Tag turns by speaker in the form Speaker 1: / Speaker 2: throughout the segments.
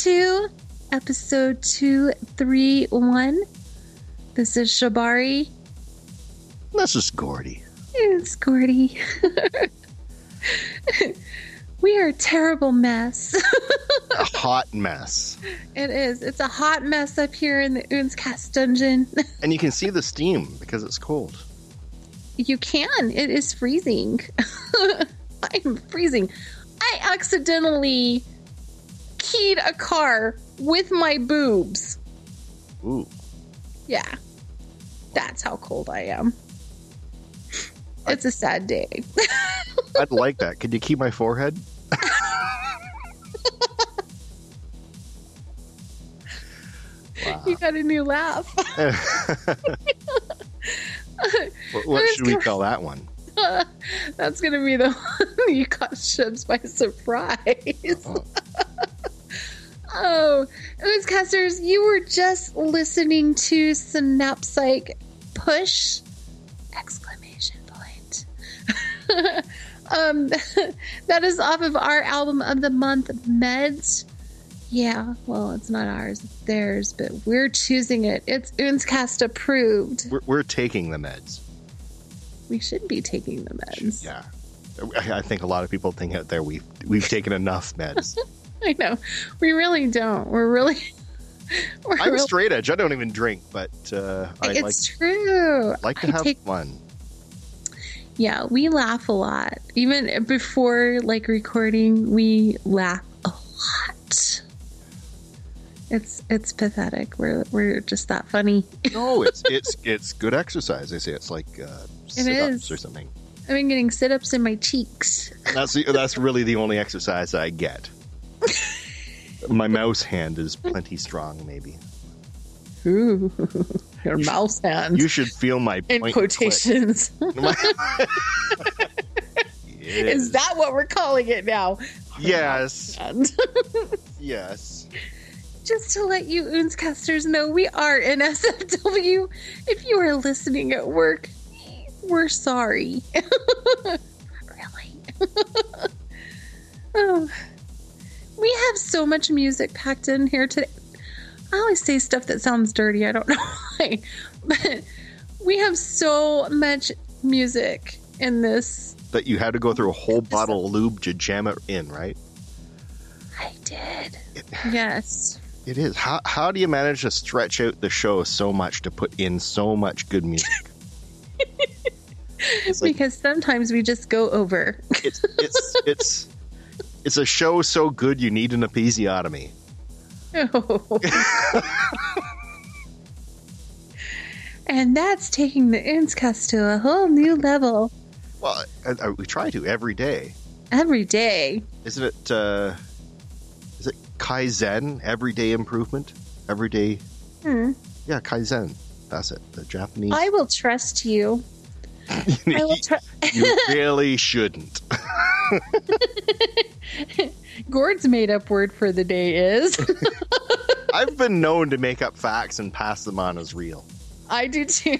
Speaker 1: to episode 231. This is Shabari.
Speaker 2: This is Gordy.
Speaker 1: It's Gordy. we are a terrible mess.
Speaker 2: A hot mess.
Speaker 1: it is. It's a hot mess up here in the Oontzcast dungeon.
Speaker 2: And you can see the steam because it's cold.
Speaker 1: you can. It is freezing. I'm freezing. I accidentally keyed a car with my boobs.
Speaker 2: Ooh.
Speaker 1: Yeah. That's how cold I am. It's a sad day.
Speaker 2: I'd like that. Could you keep my forehead? Wow.
Speaker 1: You got a new laugh.
Speaker 2: what what should we call that one?
Speaker 1: That's gonna be the one you caught Shibs by surprise.
Speaker 2: Oh.
Speaker 1: Oh, Oontzcasters, you were just listening to Synapsyche Push! Exclamation point. um, that is off of our album of the month, Meds. Yeah, well, it's not ours, it's theirs, but we're choosing it. It's Oontzcast approved.
Speaker 2: We're, we're taking the meds.
Speaker 1: We should be taking the meds.
Speaker 2: Yeah. I think a lot of people think out there we've we've taken enough meds.
Speaker 1: I know. We really don't. We're really. We're
Speaker 2: I'm
Speaker 1: really
Speaker 2: straight edge. I don't even drink, but uh, I like
Speaker 1: it's true.
Speaker 2: like to
Speaker 1: I
Speaker 2: have
Speaker 1: take-
Speaker 2: fun.
Speaker 1: Yeah, we laugh a lot. Even before like recording, we laugh a lot. It's it's pathetic. We're we're just that funny.
Speaker 2: No, it's it's it's good exercise. They say it's like uh, sit-ups
Speaker 1: is.
Speaker 2: or something.
Speaker 1: I've been getting sit ups in my cheeks.
Speaker 2: That's the, that's really the only exercise I get. My mouse hand is plenty strong. Maybe
Speaker 1: Ooh, your mouse hand.
Speaker 2: you should feel my
Speaker 1: in quotations.
Speaker 2: It
Speaker 1: Is that what we're calling it now?
Speaker 2: yes? Yes.
Speaker 1: Just to let you Oontzcasters know, we are in SFW. If you are listening at work, we're sorry. really. oh. We have so much music packed in here today. I always say stuff that sounds dirty. I don't know why. But we have so much music in this.
Speaker 2: That you had to go through a whole bottle of lube to jam it in, right?
Speaker 1: I did. Yes.
Speaker 2: It is. How how do you manage to stretch out the show so much to put in so much good music? Like-
Speaker 1: because sometimes we just go over.
Speaker 2: It's it's it's it's a show so good you need an episiotomy. Oh.
Speaker 1: and that's taking the Oontzcast to a whole new level
Speaker 2: Well, uh, uh, we try to every day.
Speaker 1: every day.
Speaker 2: Isn't it? Uh, it kaizen? Everyday improvement. Everyday.
Speaker 1: Hmm.
Speaker 2: Yeah, kaizen. That's it. The Japanese.
Speaker 1: I will trust you. I will tr-
Speaker 2: you really shouldn't.
Speaker 1: Gord's made up word for the day is.
Speaker 2: I've been known to make up facts and pass them on as real.
Speaker 1: I do too.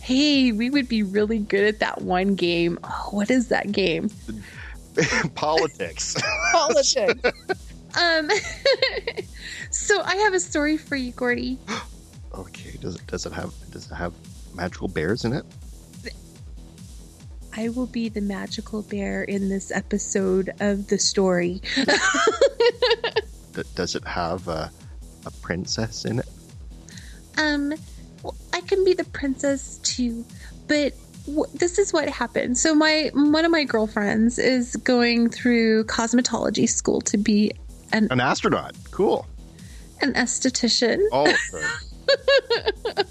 Speaker 1: hey, we would be really good at that one game. Oh, what is that game?
Speaker 2: Politics.
Speaker 1: Politics. Um. so I have a story for you, Gordy.
Speaker 2: okay. Does it does it have does it have magical bears in it?
Speaker 1: I will be the magical bear in this episode of the story.
Speaker 2: Does it have a, a princess in it?
Speaker 1: Um, well, I can be the princess too, but w- this is what happened. So my one of my girlfriends is going through cosmetology school to be an
Speaker 2: An astronaut. Cool.
Speaker 1: an esthetician.
Speaker 2: Oh.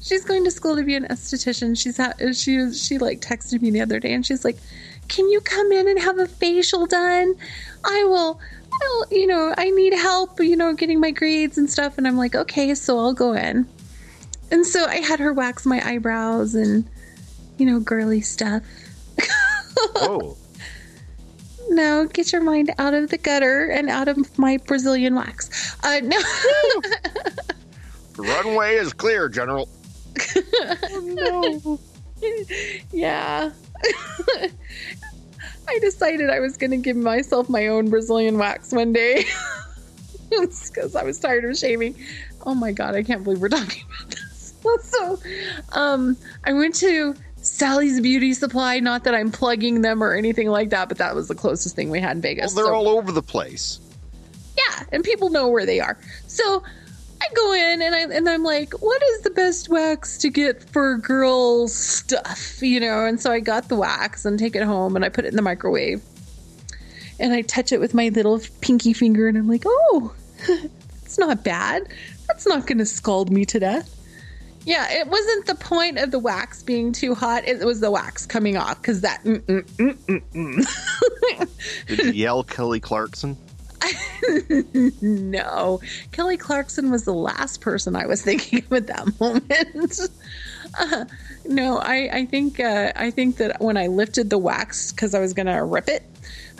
Speaker 1: She's going to school to be an esthetician. She's ha- she she like texted me the other day and she's like, "Can you come in and have a facial done? I will." I'll, you know, I need help, you know, getting my grades and stuff. And I'm like, okay, so I'll go in. And so I had her wax my eyebrows and, you know, girly stuff.
Speaker 2: oh,
Speaker 1: No, get your mind out of the gutter and out of my Brazilian wax. Uh, no.
Speaker 2: the runway is clear, General.
Speaker 1: no. yeah. I decided I was going to give myself my own Brazilian wax one day. because I was tired of shaving. Oh my god, I can't believe we're talking about this. so, um, I went to Sally's Beauty Supply. Not that I'm plugging them or anything like that, but that was the closest thing we had in
Speaker 2: Well,
Speaker 1: Vegas.
Speaker 2: they're
Speaker 1: so-
Speaker 2: all over the place.
Speaker 1: yeah, and people know where they are. So I go in and I and I'm like, what is the best wax to get for girl stuff? You know, and so I got the wax and take it home and I put it in the microwave. And I touch it with my little pinky finger and I'm like, oh, it's not bad. That's not gonna scald me to death. Yeah, it wasn't the point of the wax being too hot. It was the wax coming off because that. Mm, mm, mm, mm, mm.
Speaker 2: Did you yell Kelly Clarkson?
Speaker 1: no, Kelly Clarkson was the last person I was thinking of at that moment. Uh, no, I, I think uh, I think that when I lifted the wax because I was gonna rip it,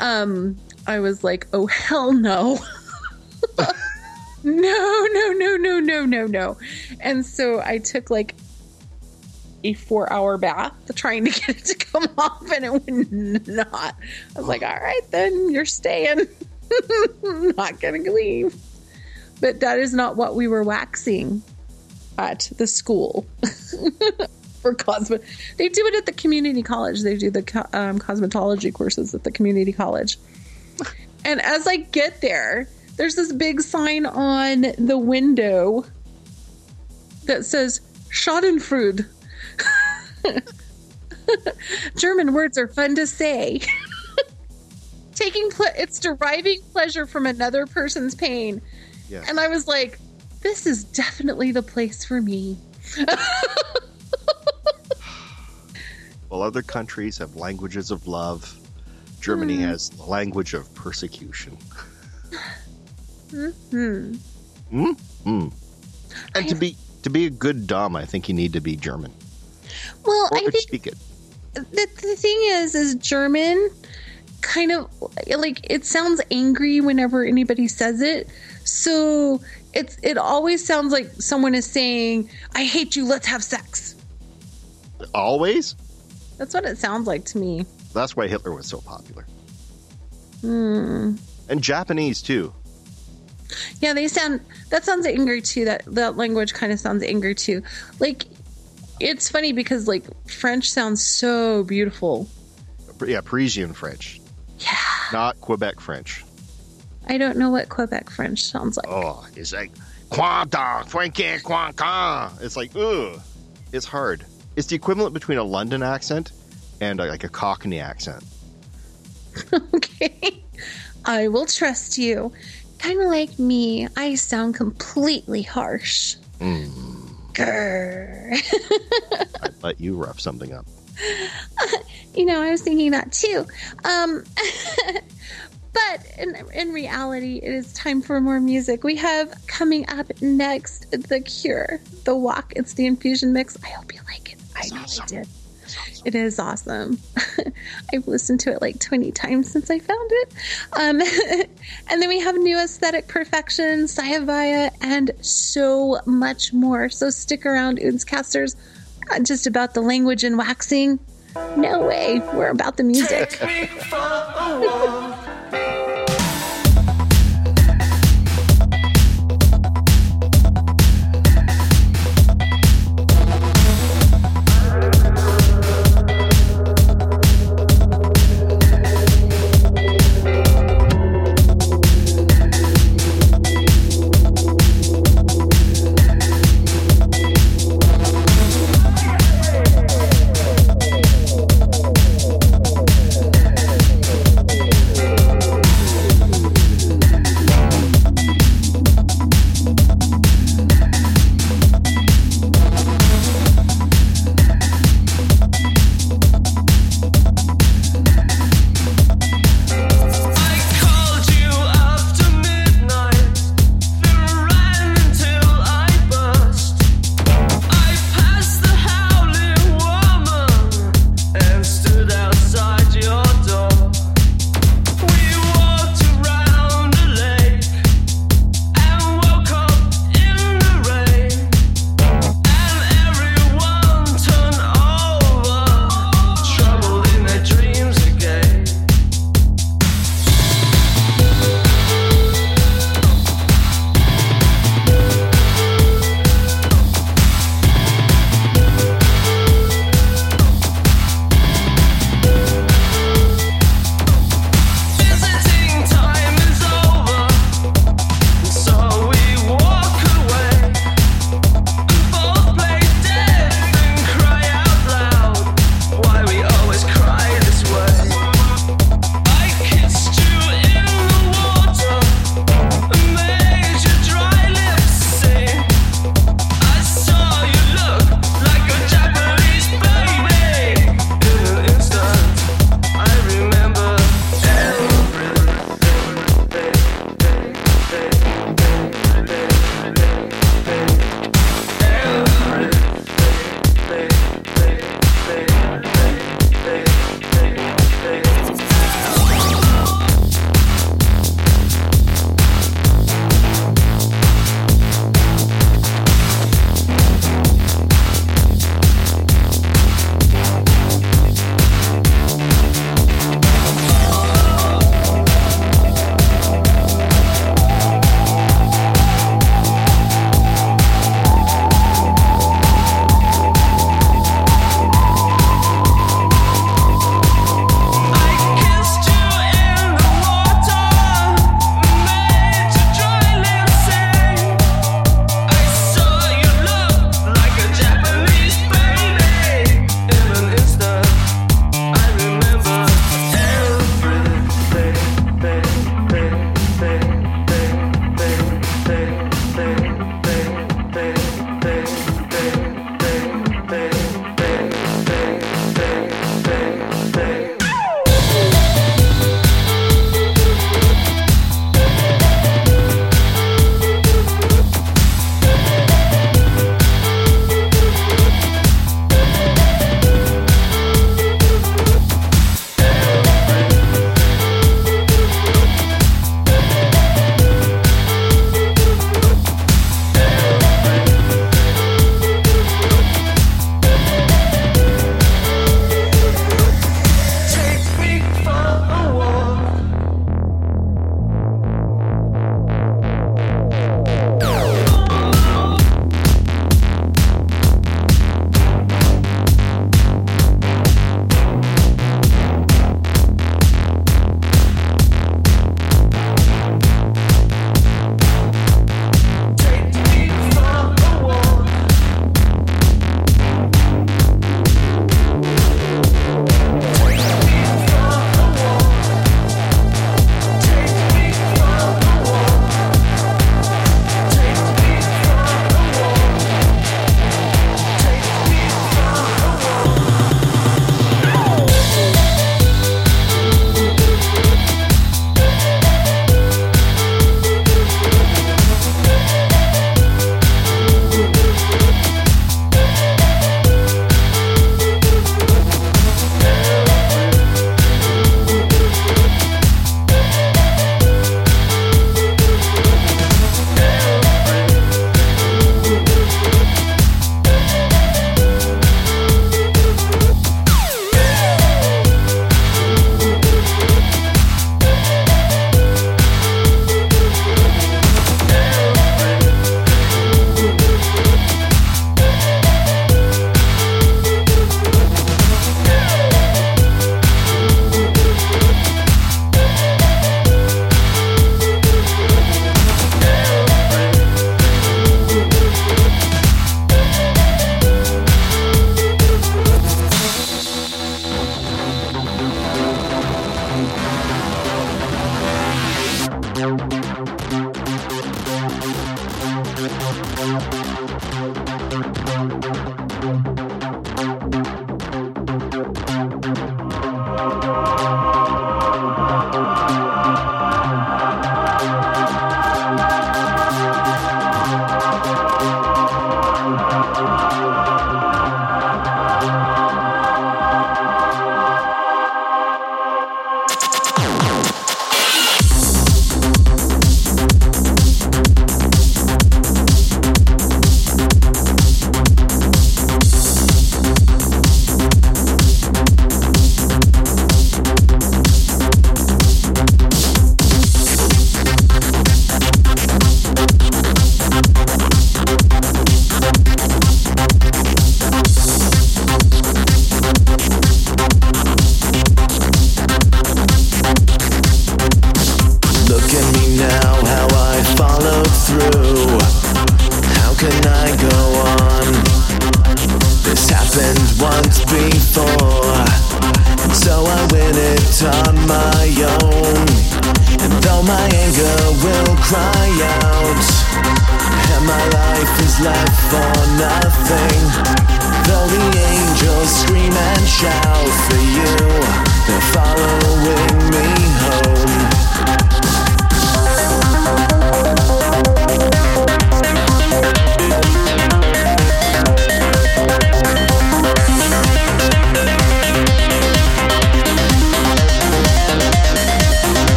Speaker 1: um, I was like, oh hell no. no, no, no, no, no, no, no. And so I took like a four hour bath trying to get it to come off and it would not. I was like, all right, then you're staying. not gonna leave. But that is not what we were waxing at the school for cosmet. They do it at the community college. They do the um, cosmetology courses at the community college. And as I get there, there's this big sign on the window that says Schadenfreude. German words are fun to say. Taking ple- it's deriving pleasure from another person's pain.
Speaker 2: Yes.
Speaker 1: And I was like, this is definitely the place for me.
Speaker 2: While other countries have languages of love, Germany
Speaker 1: Hmm.
Speaker 2: has the language of persecution.
Speaker 1: Hmm.
Speaker 2: Mm. And to be to be a good dom, I think you need to be German
Speaker 1: Well,
Speaker 2: or
Speaker 1: I think
Speaker 2: speak it.
Speaker 1: the, the thing is is german kind of like it sounds angry whenever anybody says it so it's it always sounds like someone is saying i hate you let's have sex
Speaker 2: Always.
Speaker 1: that's what it sounds like to me
Speaker 2: That's why Hitler was so popular,
Speaker 1: hmm.
Speaker 2: and Japanese too.
Speaker 1: Yeah they sound that sounds angry too that that language kind of sounds angry too like it's funny because like french sounds so beautiful
Speaker 2: Yeah, Parisian French,
Speaker 1: yeah
Speaker 2: not Quebec French.
Speaker 1: i don't know what quebec french sounds like
Speaker 2: Oh, it's like quanta, quenque, quanca. It's like ugh. It's hard. It's the equivalent between a London accent and uh, like a Cockney accent.
Speaker 1: Okay. I will trust you. Kind of like me, I sound completely harsh. Grr.
Speaker 2: I'd let you rough something up.
Speaker 1: you know, I was thinking that too. Um, but in, in reality, it is time for more music. We have coming up next The Cure, The Walk. It's the infusion mix. I hope you like it. I know I did. It is awesome. I've listened to it like 20 times since I found it. Um, and then we have New Aesthetic Perfection, Psy'Aviah, and so much more. So stick around, Oontzcasters. Not just about the language and waxing. No way. We're about the music.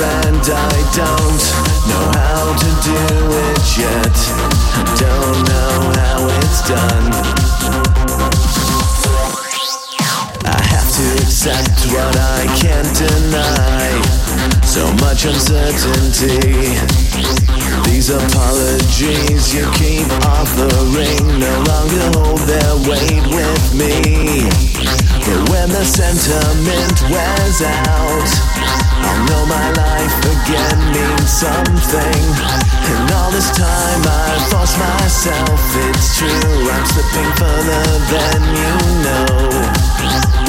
Speaker 3: and I don't know how to do it yet. I don't know how it's done. I have to accept what I can't deny. So much uncertainty. These apologies you keep offering no longer hold their weight with me. But when the sentiment wears out, I know my life again means something. And all this time I force myself, it's true, I'm slipping further than you know.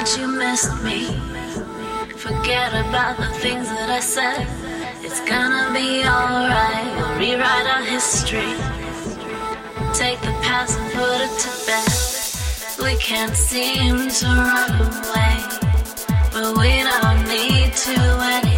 Speaker 4: that you missed me. Forget about the things that I said. It's gonna be alright. We'll rewrite our history. Take the past and put it to bed. We can't seem to run away, but we don't need to
Speaker 5: anymore.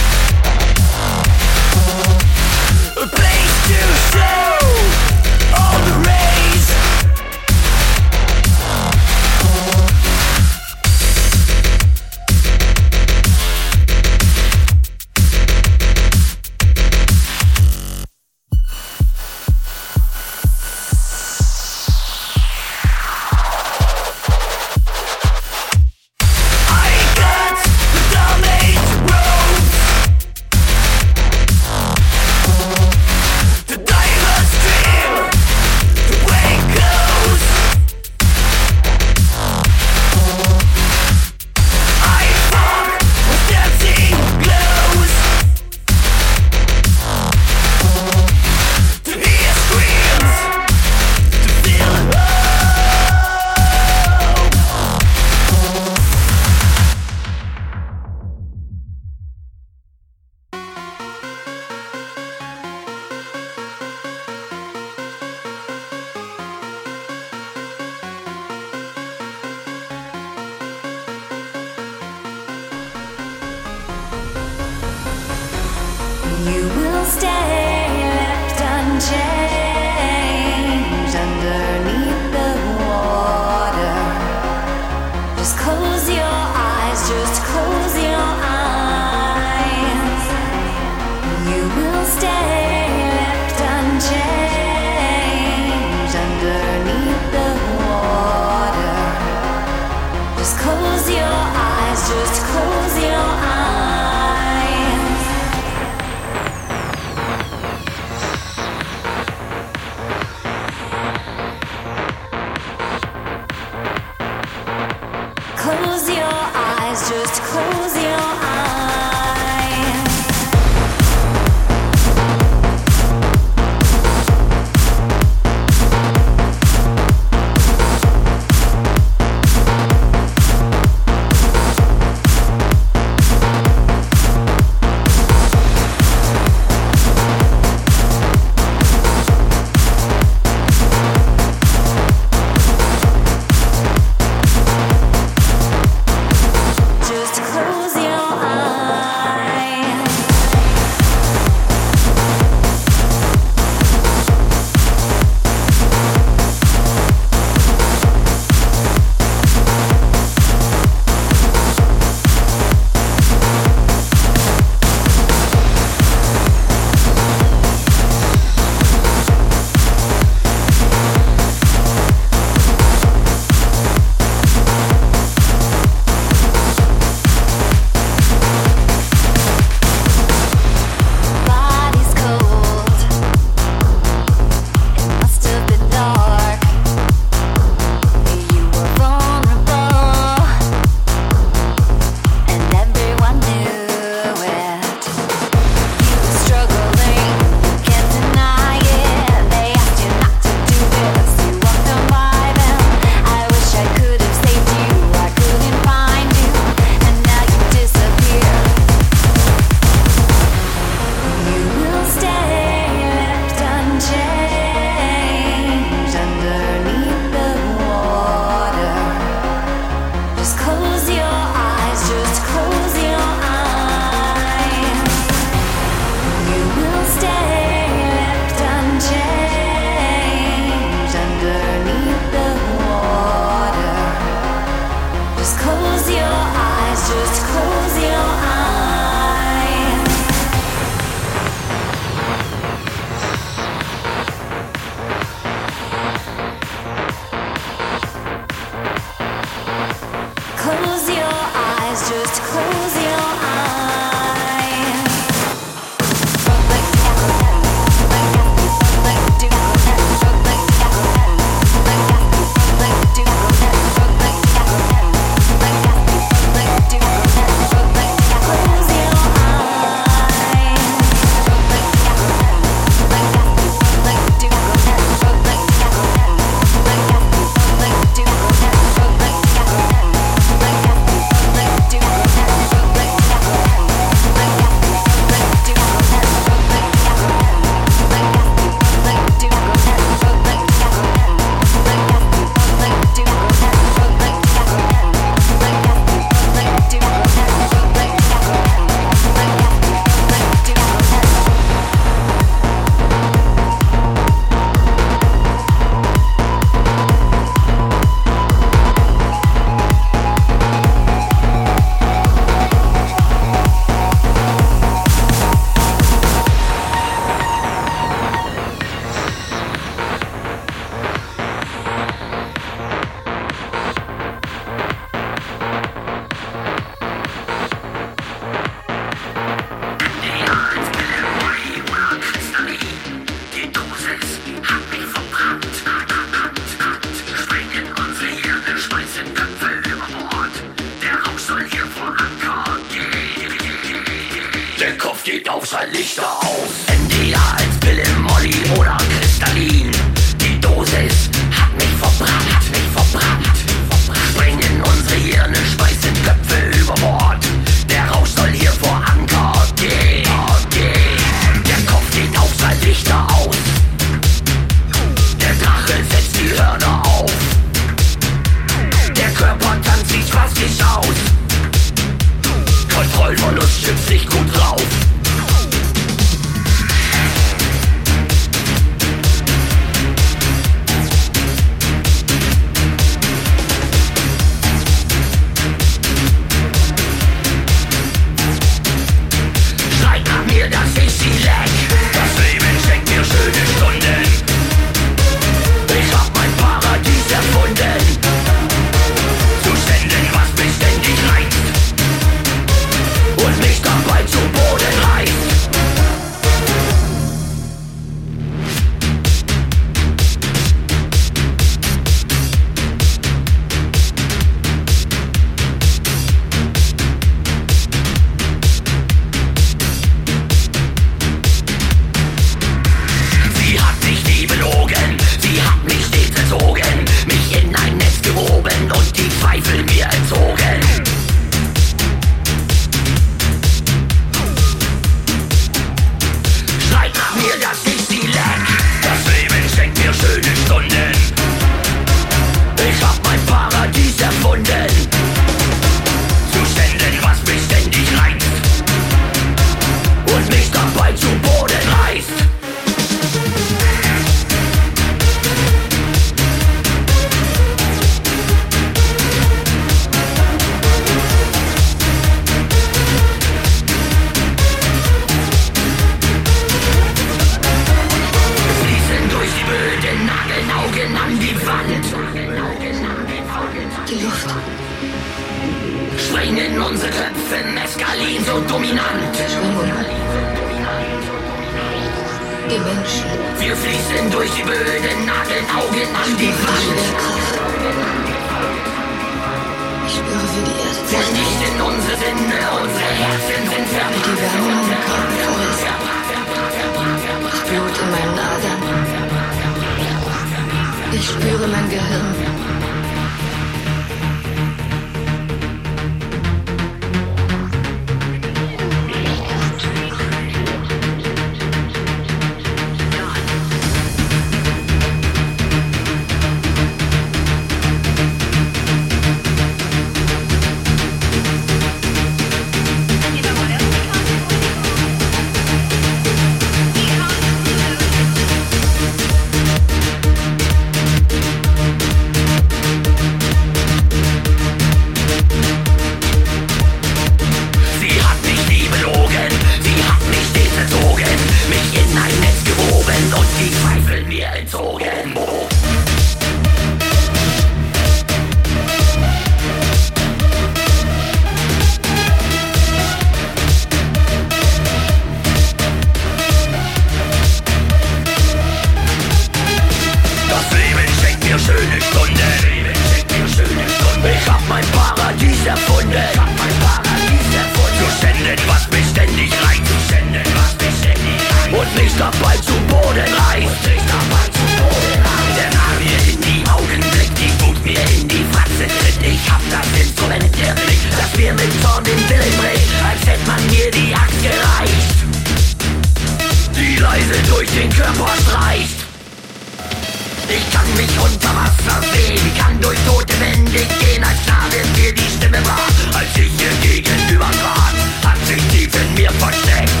Speaker 5: Tote Wände gehen, als nah wird mir die Stimme war. Als ich ihr gegenüber trat, hat sich tief in mir versteckt.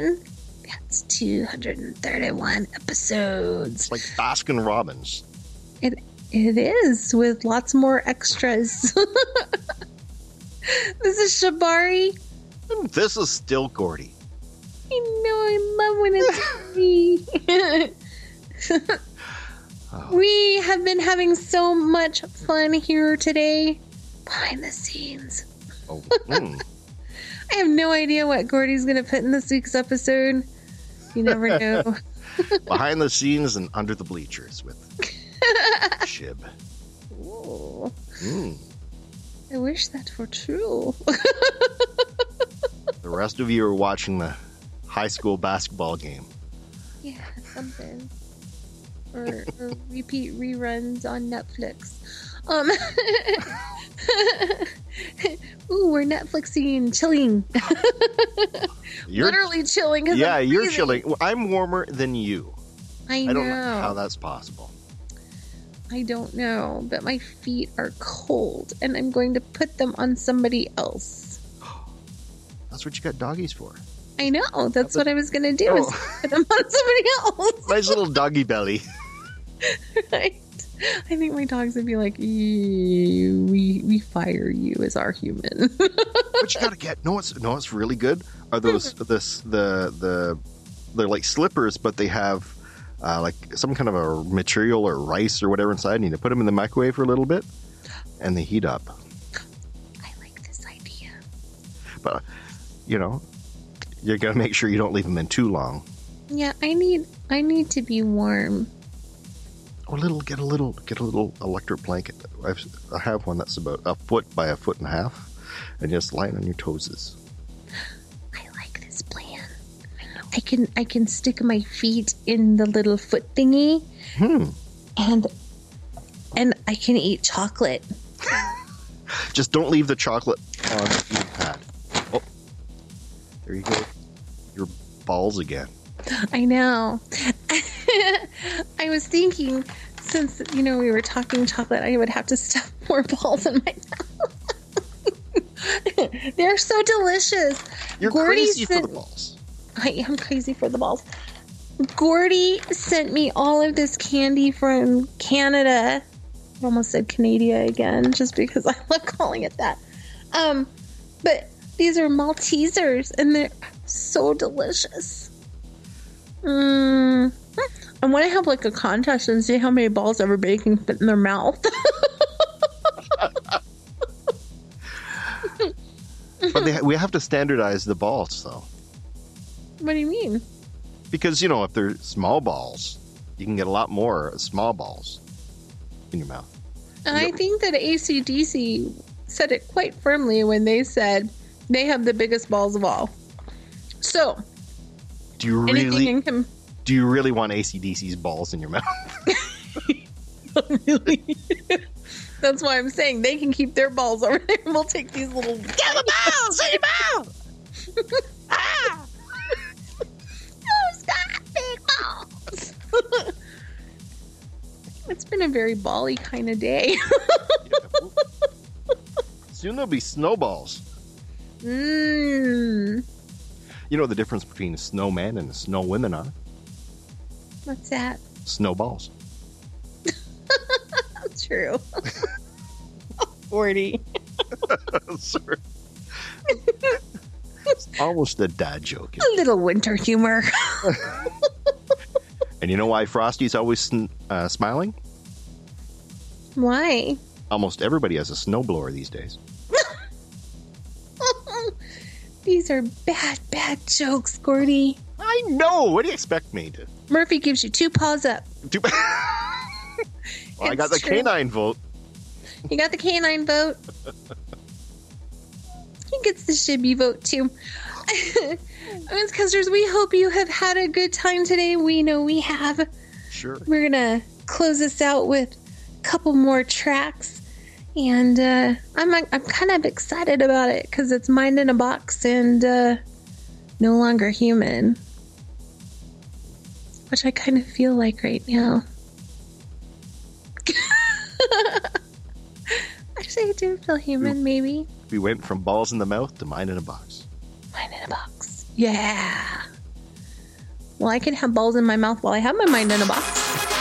Speaker 1: 231. That's 231 episodes.
Speaker 2: It's like Baskin Robbins.
Speaker 1: It it is with lots more extras. this is Shabari.
Speaker 2: And this is still Gordy.
Speaker 1: I know I love when it's me. we have been having so much fun here today. Behind the scenes.
Speaker 2: Oh, mm.
Speaker 1: I have no idea what Gordy's going to put in this week's episode. You never know.
Speaker 2: behind the scenes and under the bleachers with Shib.
Speaker 1: Ooh,
Speaker 2: Mm.
Speaker 1: I wish that were true.
Speaker 2: The rest of you are watching the high school basketball game.
Speaker 1: yeah, something. Or, or repeat reruns on Netflix. Um. Ooh, we're Netflixing, chilling.
Speaker 2: You're,
Speaker 1: Literally chilling.
Speaker 2: yeah, you're chilling. I'm warmer than you.
Speaker 1: I know.
Speaker 2: I don't know how that's possible.
Speaker 1: I don't know, but my feet are cold, and I'm going to put them on somebody else.
Speaker 2: That's what you got doggies for.
Speaker 1: I know. That's what I was going to do. Is
Speaker 2: Oh.
Speaker 1: put them on somebody else.
Speaker 2: Nice little doggy belly.
Speaker 1: right? I think my dogs would be like, "We we fire you as our human."
Speaker 2: but you gotta get? No, what's no, what's really good are those this the the they're like slippers, but they have uh, like some kind of a material or rice or whatever inside, and you need to put them in the microwave for a little bit, and they heat up.
Speaker 1: I like this idea.
Speaker 2: But you know, you got to make sure you don't leave them in too long.
Speaker 1: Yeah, I need I need to be warm.
Speaker 2: Or little, get a little, get a little electric blanket. I've, I have one that's about a foot by a foot and a half, and just lie on your toeses.
Speaker 1: I like this plan. I can I can stick my feet in the little foot thingy
Speaker 2: Hmm.
Speaker 1: and and I can eat chocolate.
Speaker 2: Just don't leave the chocolate on the eating pad. Oh, there you go. Your balls again.
Speaker 1: I know. I was thinking since you know we were talking chocolate, I would have to stuff more balls in my mouth. They're so delicious.
Speaker 2: You're
Speaker 1: Gordy
Speaker 2: crazy for the balls.
Speaker 1: I am crazy for the balls. Gordy sent me all of this candy from Canada. I almost said Canada again, just because I love calling it that. Um, but these are Maltesers, and they're so delicious. Mm. I want to have like a contest and see how many balls everybody can fit in their mouth.
Speaker 2: But they, we have to standardize the balls, though.
Speaker 1: what do you mean?
Speaker 2: Because, you know, if they're small balls, you can get a lot more small balls in your mouth.
Speaker 1: And I think that ACDC said it quite firmly when they said they have the biggest balls of all. So,
Speaker 2: Do you
Speaker 1: anything
Speaker 2: really
Speaker 1: in com-
Speaker 2: do you really want ACDC's balls in your mouth?
Speaker 1: really. That's why I'm saying they can keep their balls over there. and We'll take these little. Get the balls in your mouth. ah! Who's got big balls? it's been a very bally kind of day.
Speaker 2: Soon there'll be snowballs.
Speaker 1: Mmm.
Speaker 2: You know the difference between a snowman and a snow women are?
Speaker 1: What's that?
Speaker 2: Snowballs.
Speaker 1: True. 40.
Speaker 2: Sorry. it's almost a dad joke.
Speaker 1: A little winter humor.
Speaker 2: And you know why Frosty's always sn- uh, smiling?
Speaker 1: Why?
Speaker 2: Almost everybody has a snowblower these days.
Speaker 1: These are bad, bad jokes, Gordy.
Speaker 2: I know. What do you expect me to
Speaker 1: Murphy gives you two paws up.
Speaker 2: do? well, I got the
Speaker 1: true.
Speaker 2: canine vote.
Speaker 1: You got the canine vote. he gets the shibby vote too. Oontzcasters, we hope you have had a good time today. We know we have.
Speaker 2: Sure.
Speaker 1: We're gonna close this out with a couple more tracks, and uh, I'm I'm kind of excited about it because it's Mind in a Box and uh, no longer human, which I kind of feel like right now. Actually, I do feel human, maybe.
Speaker 2: We went from balls in the mouth to mind in a box.
Speaker 1: Mind in a box. Yeah. Well, I can have balls in my mouth while I have my mind in a box.